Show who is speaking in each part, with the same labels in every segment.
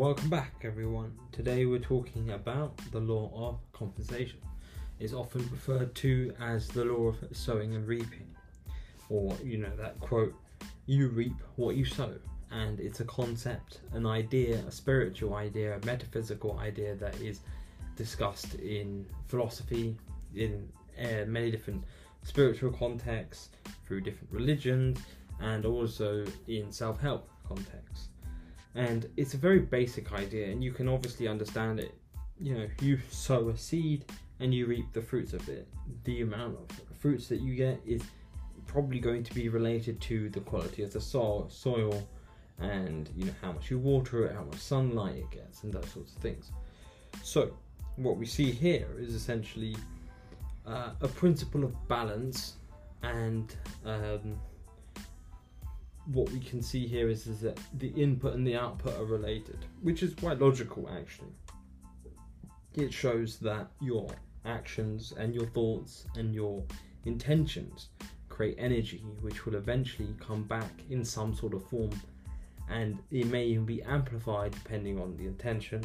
Speaker 1: welcome back, everyone. Today we're talking about the law of compensation. It's often referred to as the law of sowing and reaping, or you know that quote, "You reap what you sow." And it's a concept, an idea, a spiritual idea, a metaphysical idea that is discussed in philosophy, in uh, many different spiritual contexts, through different religions, and also in self help contexts. And it's a very basic idea, and you can obviously understand it. You know, you sow a seed and you reap the fruits of it. The amount of fruits that you get is probably going to be related to the quality of the soil, soil and you know how much you water it, how much sunlight it gets, and those sorts of things. So, what we see here is essentially uh, a principle of balance and um, what we can see here is, is that the input and the output are related, which is quite logical actually. It shows that your actions and your thoughts and your intentions create energy, which will eventually come back in some sort of form, and it may even be amplified depending on the intention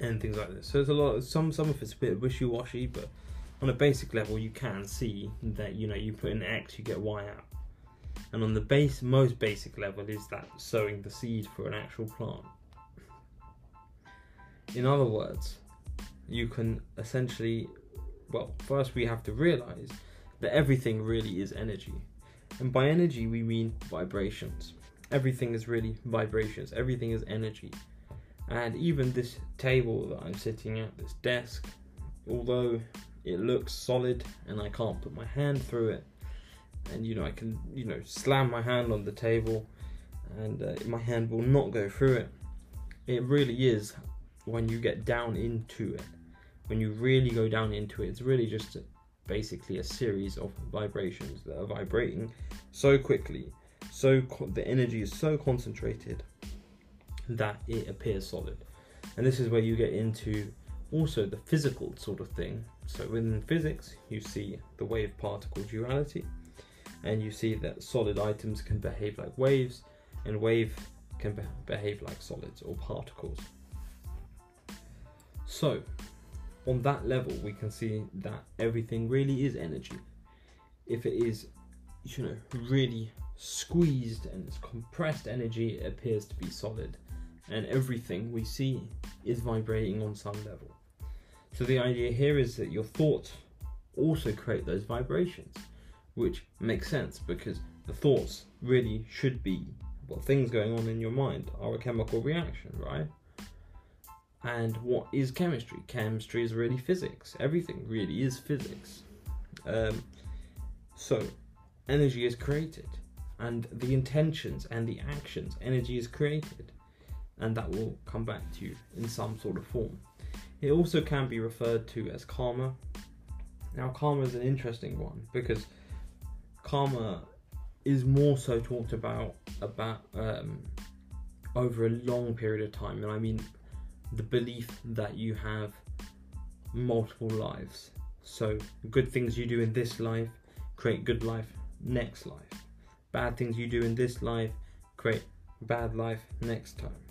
Speaker 1: and things like this. So there's a lot. Of, some some of it's a bit wishy washy, but on a basic level, you can see that you know you put in X, you get Y out and on the base most basic level is that sowing the seed for an actual plant. In other words you can essentially well first we have to realize that everything really is energy. And by energy we mean vibrations. Everything is really vibrations. Everything is energy. And even this table that i'm sitting at this desk although it looks solid and i can't put my hand through it and you know I can you know slam my hand on the table and uh, my hand will not go through it. It really is when you get down into it. When you really go down into it, it's really just basically a series of vibrations that are vibrating so quickly, so co- the energy is so concentrated that it appears solid. And this is where you get into also the physical sort of thing. So in physics, you see the wave particle duality and you see that solid items can behave like waves and wave can be- behave like solids or particles. So, on that level, we can see that everything really is energy. If it is, you know, really squeezed and it's compressed energy, it appears to be solid, and everything we see is vibrating on some level. So, the idea here is that your thoughts also create those vibrations which makes sense because the thoughts really should be well things going on in your mind are a chemical reaction right? And what is chemistry? Chemistry is really physics. Everything really is physics. Um, so energy is created and the intentions and the actions energy is created and that will come back to you in some sort of form. It also can be referred to as karma. Now karma is an interesting one because karma is more so talked about about um, over a long period of time, and I mean the belief that you have multiple lives. So good things you do in this life create good life next life. Bad things you do in this life create bad life next time.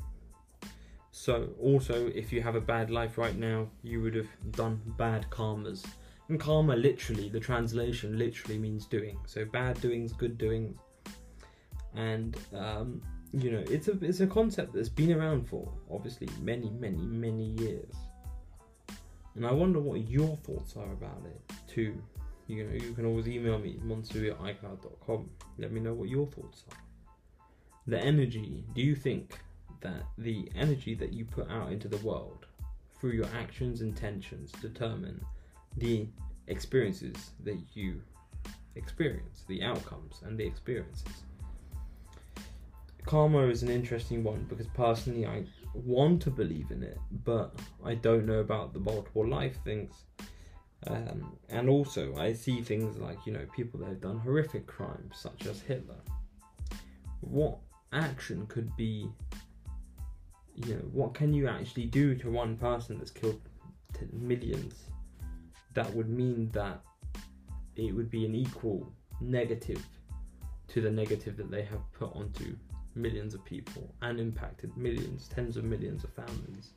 Speaker 1: So also if you have a bad life right now, you would have done bad karmas and karma, literally, the translation literally means doing. So bad doings, good doings, and um, you know, it's a it's a concept that's been around for obviously many, many, many years. And I wonder what your thoughts are about it too. You know, you can always email me icloud.com. Let me know what your thoughts are. The energy. Do you think that the energy that you put out into the world through your actions, intentions, determine the experiences that you experience, the outcomes and the experiences. Karma is an interesting one because personally I want to believe in it, but I don't know about the multiple life things. Um, and also, I see things like, you know, people that have done horrific crimes, such as Hitler. What action could be, you know, what can you actually do to one person that's killed millions that would mean that it would be an equal negative to the negative that they have put onto millions of people and impacted millions, tens of millions of families.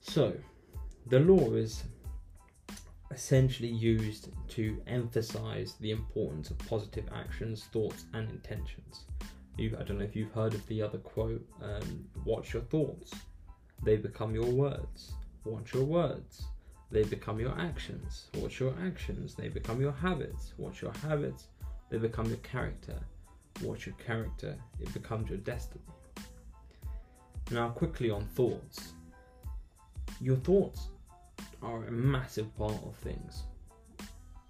Speaker 1: So, the law is essentially used to emphasize the importance of positive actions, thoughts, and intentions. You, I don't know if you've heard of the other quote um, watch your thoughts, they become your words. Watch your words, they become your actions. Watch your actions, they become your habits. Watch your habits, they become your character. Watch your character, it becomes your destiny. Now, quickly on thoughts. Your thoughts are a massive part of things.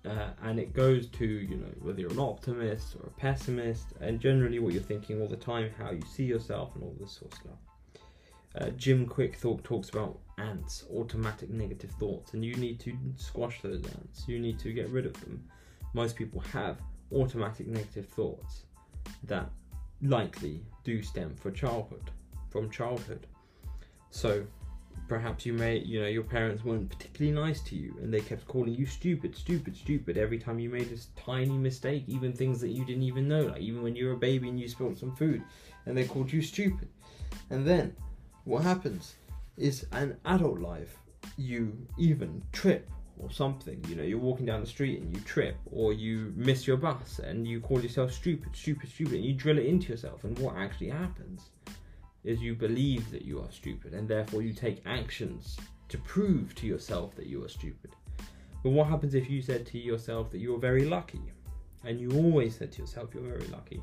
Speaker 1: Uh, and it goes to you know whether you're an optimist or a pessimist, and generally what you're thinking all the time, how you see yourself, and all this sort of stuff. Uh, Jim thought, talks about ants, automatic negative thoughts, and you need to squash those ants. You need to get rid of them. Most people have automatic negative thoughts that likely do stem from childhood, from childhood. So perhaps you may, you know, your parents weren't particularly nice to you, and they kept calling you stupid, stupid, stupid every time you made a tiny mistake, even things that you didn't even know, like even when you were a baby and you spilled some food, and they called you stupid. And then what happens is an adult life, you even trip or something. You know, you're walking down the street and you trip, or you miss your bus and you call yourself stupid, stupid, stupid, and you drill it into yourself. And what actually happens is you believe that you are stupid, and therefore you take actions to prove to yourself that you are stupid. But what happens if you said to yourself that you're very lucky, and you always said to yourself you're very lucky?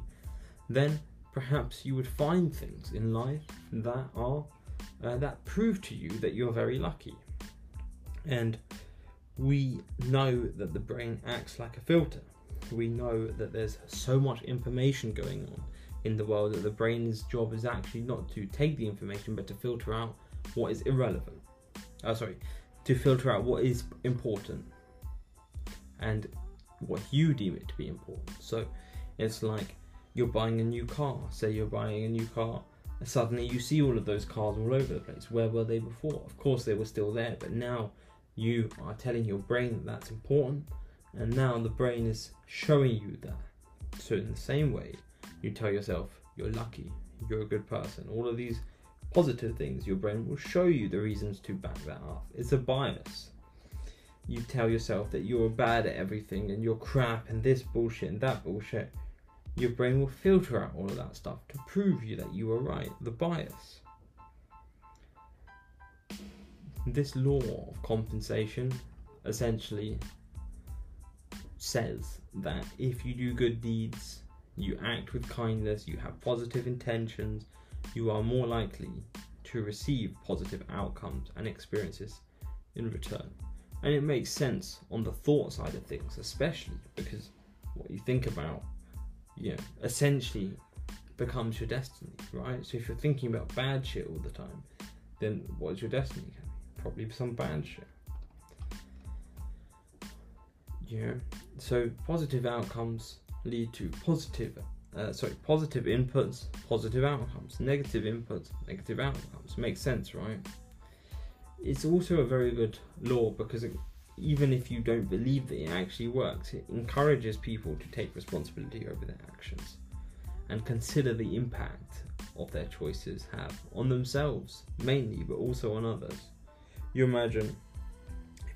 Speaker 1: Then perhaps you would find things in life that are uh, that prove to you that you're very lucky. And we know that the brain acts like a filter. We know that there's so much information going on in the world that the brain's job is actually not to take the information but to filter out what is irrelevant. Oh, sorry, to filter out what is important and what you deem it to be important. So it's like you're buying a new car. Say you're buying a new car suddenly you see all of those cars all over the place. Where were they before? Of course, they were still there, but now you are telling your brain that that's important, and now the brain is showing you that. So, in the same way, you tell yourself you're lucky, you're a good person, all of these positive things, your brain will show you the reasons to back that up. It's a bias. You tell yourself that you're bad at everything and you're crap and this bullshit and that bullshit your brain will filter out all of that stuff to prove you that you were right, the bias. This law of compensation essentially says that if you do good deeds, you act with kindness, you have positive intentions, you are more likely to receive positive outcomes and experiences in return. And it makes sense on the thought side of things, especially because what you think about you know, essentially becomes your destiny, right? So if you're thinking about bad shit all the time, then what's your destiny? Probably some bad shit. Yeah. So positive outcomes lead to positive, uh, sorry, positive inputs, positive outcomes. Negative inputs, negative outcomes. Makes sense, right? It's also a very good law because it even if you don't believe that it actually works, it encourages people to take responsibility over their actions and consider the impact of their choices have on themselves mainly, but also on others. You imagine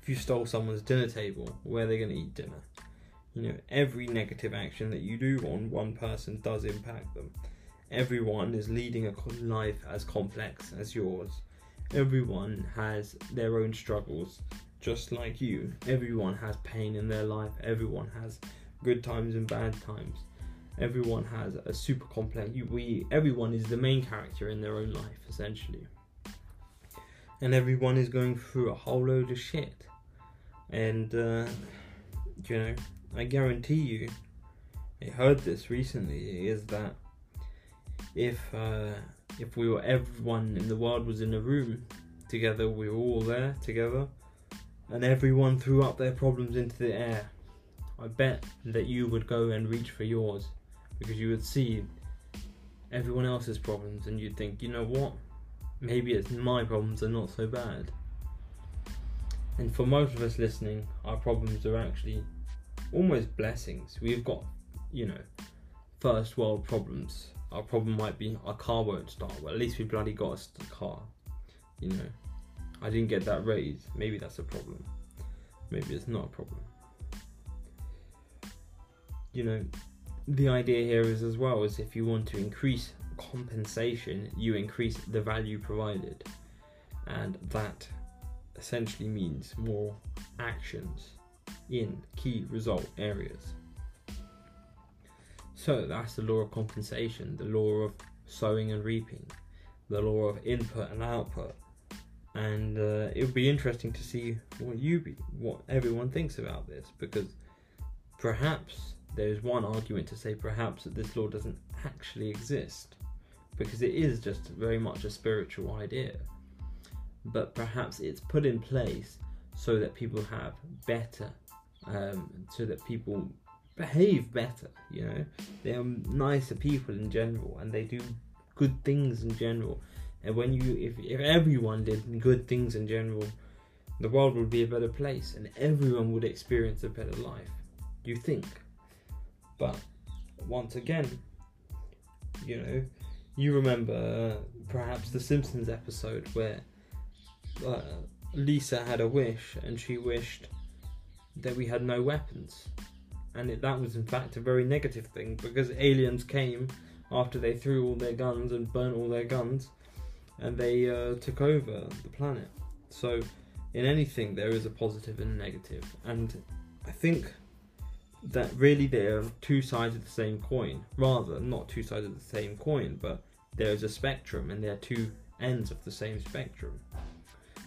Speaker 1: if you stole someone's dinner table, where they're going to eat dinner. You know, every negative action that you do on one person does impact them. Everyone is leading a life as complex as yours. Everyone has their own struggles just like you. Everyone has pain in their life, everyone has good times and bad times. Everyone has a super complex. We everyone is the main character in their own life essentially, and everyone is going through a whole load of shit. And uh, you know, I guarantee you, I heard this recently. Is that if uh, if we were everyone in the world was in a room together, we were all there together and everyone threw up their problems into the air, I bet that you would go and reach for yours because you would see everyone else's problems and you'd think, you know what? Maybe it's my problems are not so bad. And for most of us listening, our problems are actually almost blessings. We've got, you know, first world problems. Our problem might be our car won't start. but at least we bloody got a car. You know, I didn't get that raise. Maybe that's a problem. Maybe it's not a problem. You know, the idea here is as well is if you want to increase compensation, you increase the value provided, and that essentially means more actions in key result areas. So that's the law of compensation, the law of sowing and reaping, the law of input and output. And uh, it would be interesting to see what you be, what everyone thinks about this because perhaps there's one argument to say perhaps that this law doesn't actually exist because it is just very much a spiritual idea. But perhaps it's put in place so that people have better, um, so that people behave better. You know, they're nicer people in general, and they do good things in general. And when you, if, if everyone did good things in general, the world would be a better place, and everyone would experience a better life. You think, but once again, you know, you remember uh, perhaps the Simpsons episode where uh, Lisa had a wish and she wished that we had no weapons and it, that was in fact a very negative thing because aliens came after they threw all their guns and burnt all their guns, and they uh, took over the planet. So, in anything, there is a positive and a negative. and I think that really they are two sides of the same coin. Rather, not two sides of the same coin, but there is a spectrum, and there are two ends of the same spectrum.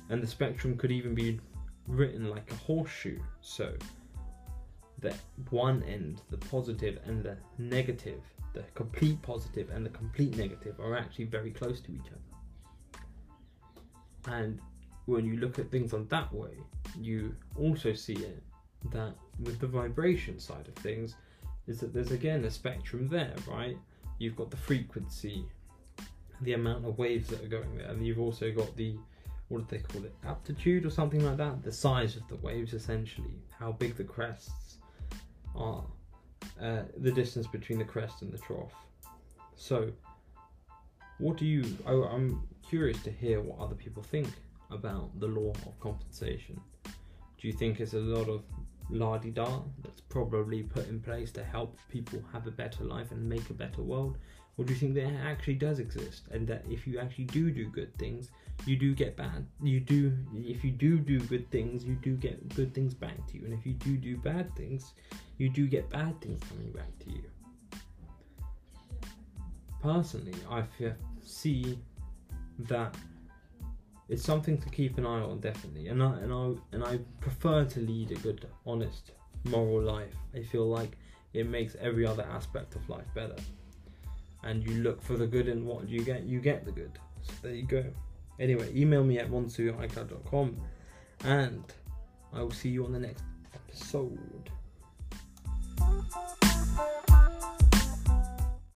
Speaker 1: And the spectrum could even be written like a horseshoe. So, the one end, the positive and the negative, the complete positive and the complete negative, are actually very close to each other. And when you look at things on that way, you also see it that with the vibration side of things, is that there's again a spectrum there, right? You've got the frequency, the amount of waves that are going there, and you've also got the what do they call it, aptitude or something like that, the size of the waves essentially, how big the crests are uh, the distance between the crest and the trough. So, what do you? I, I'm curious to hear what other people think about the law of compensation. Do you think it's a lot of la di da that's probably put in place to help people have a better life and make a better world? Or do you think that it actually does exist and that if you actually do do good things, you do get bad you do if you do do good things you do get good things back to you and if you do do bad things you do get bad things coming back to you personally i see that it's something to keep an eye on definitely. And I, and I and I prefer to lead a good honest moral life. I feel like it makes every other aspect of life better. And you look for the good in what do you get you get the good. So there you go. Anyway, email me at monsui@icloud.com and I will see you on the next episode.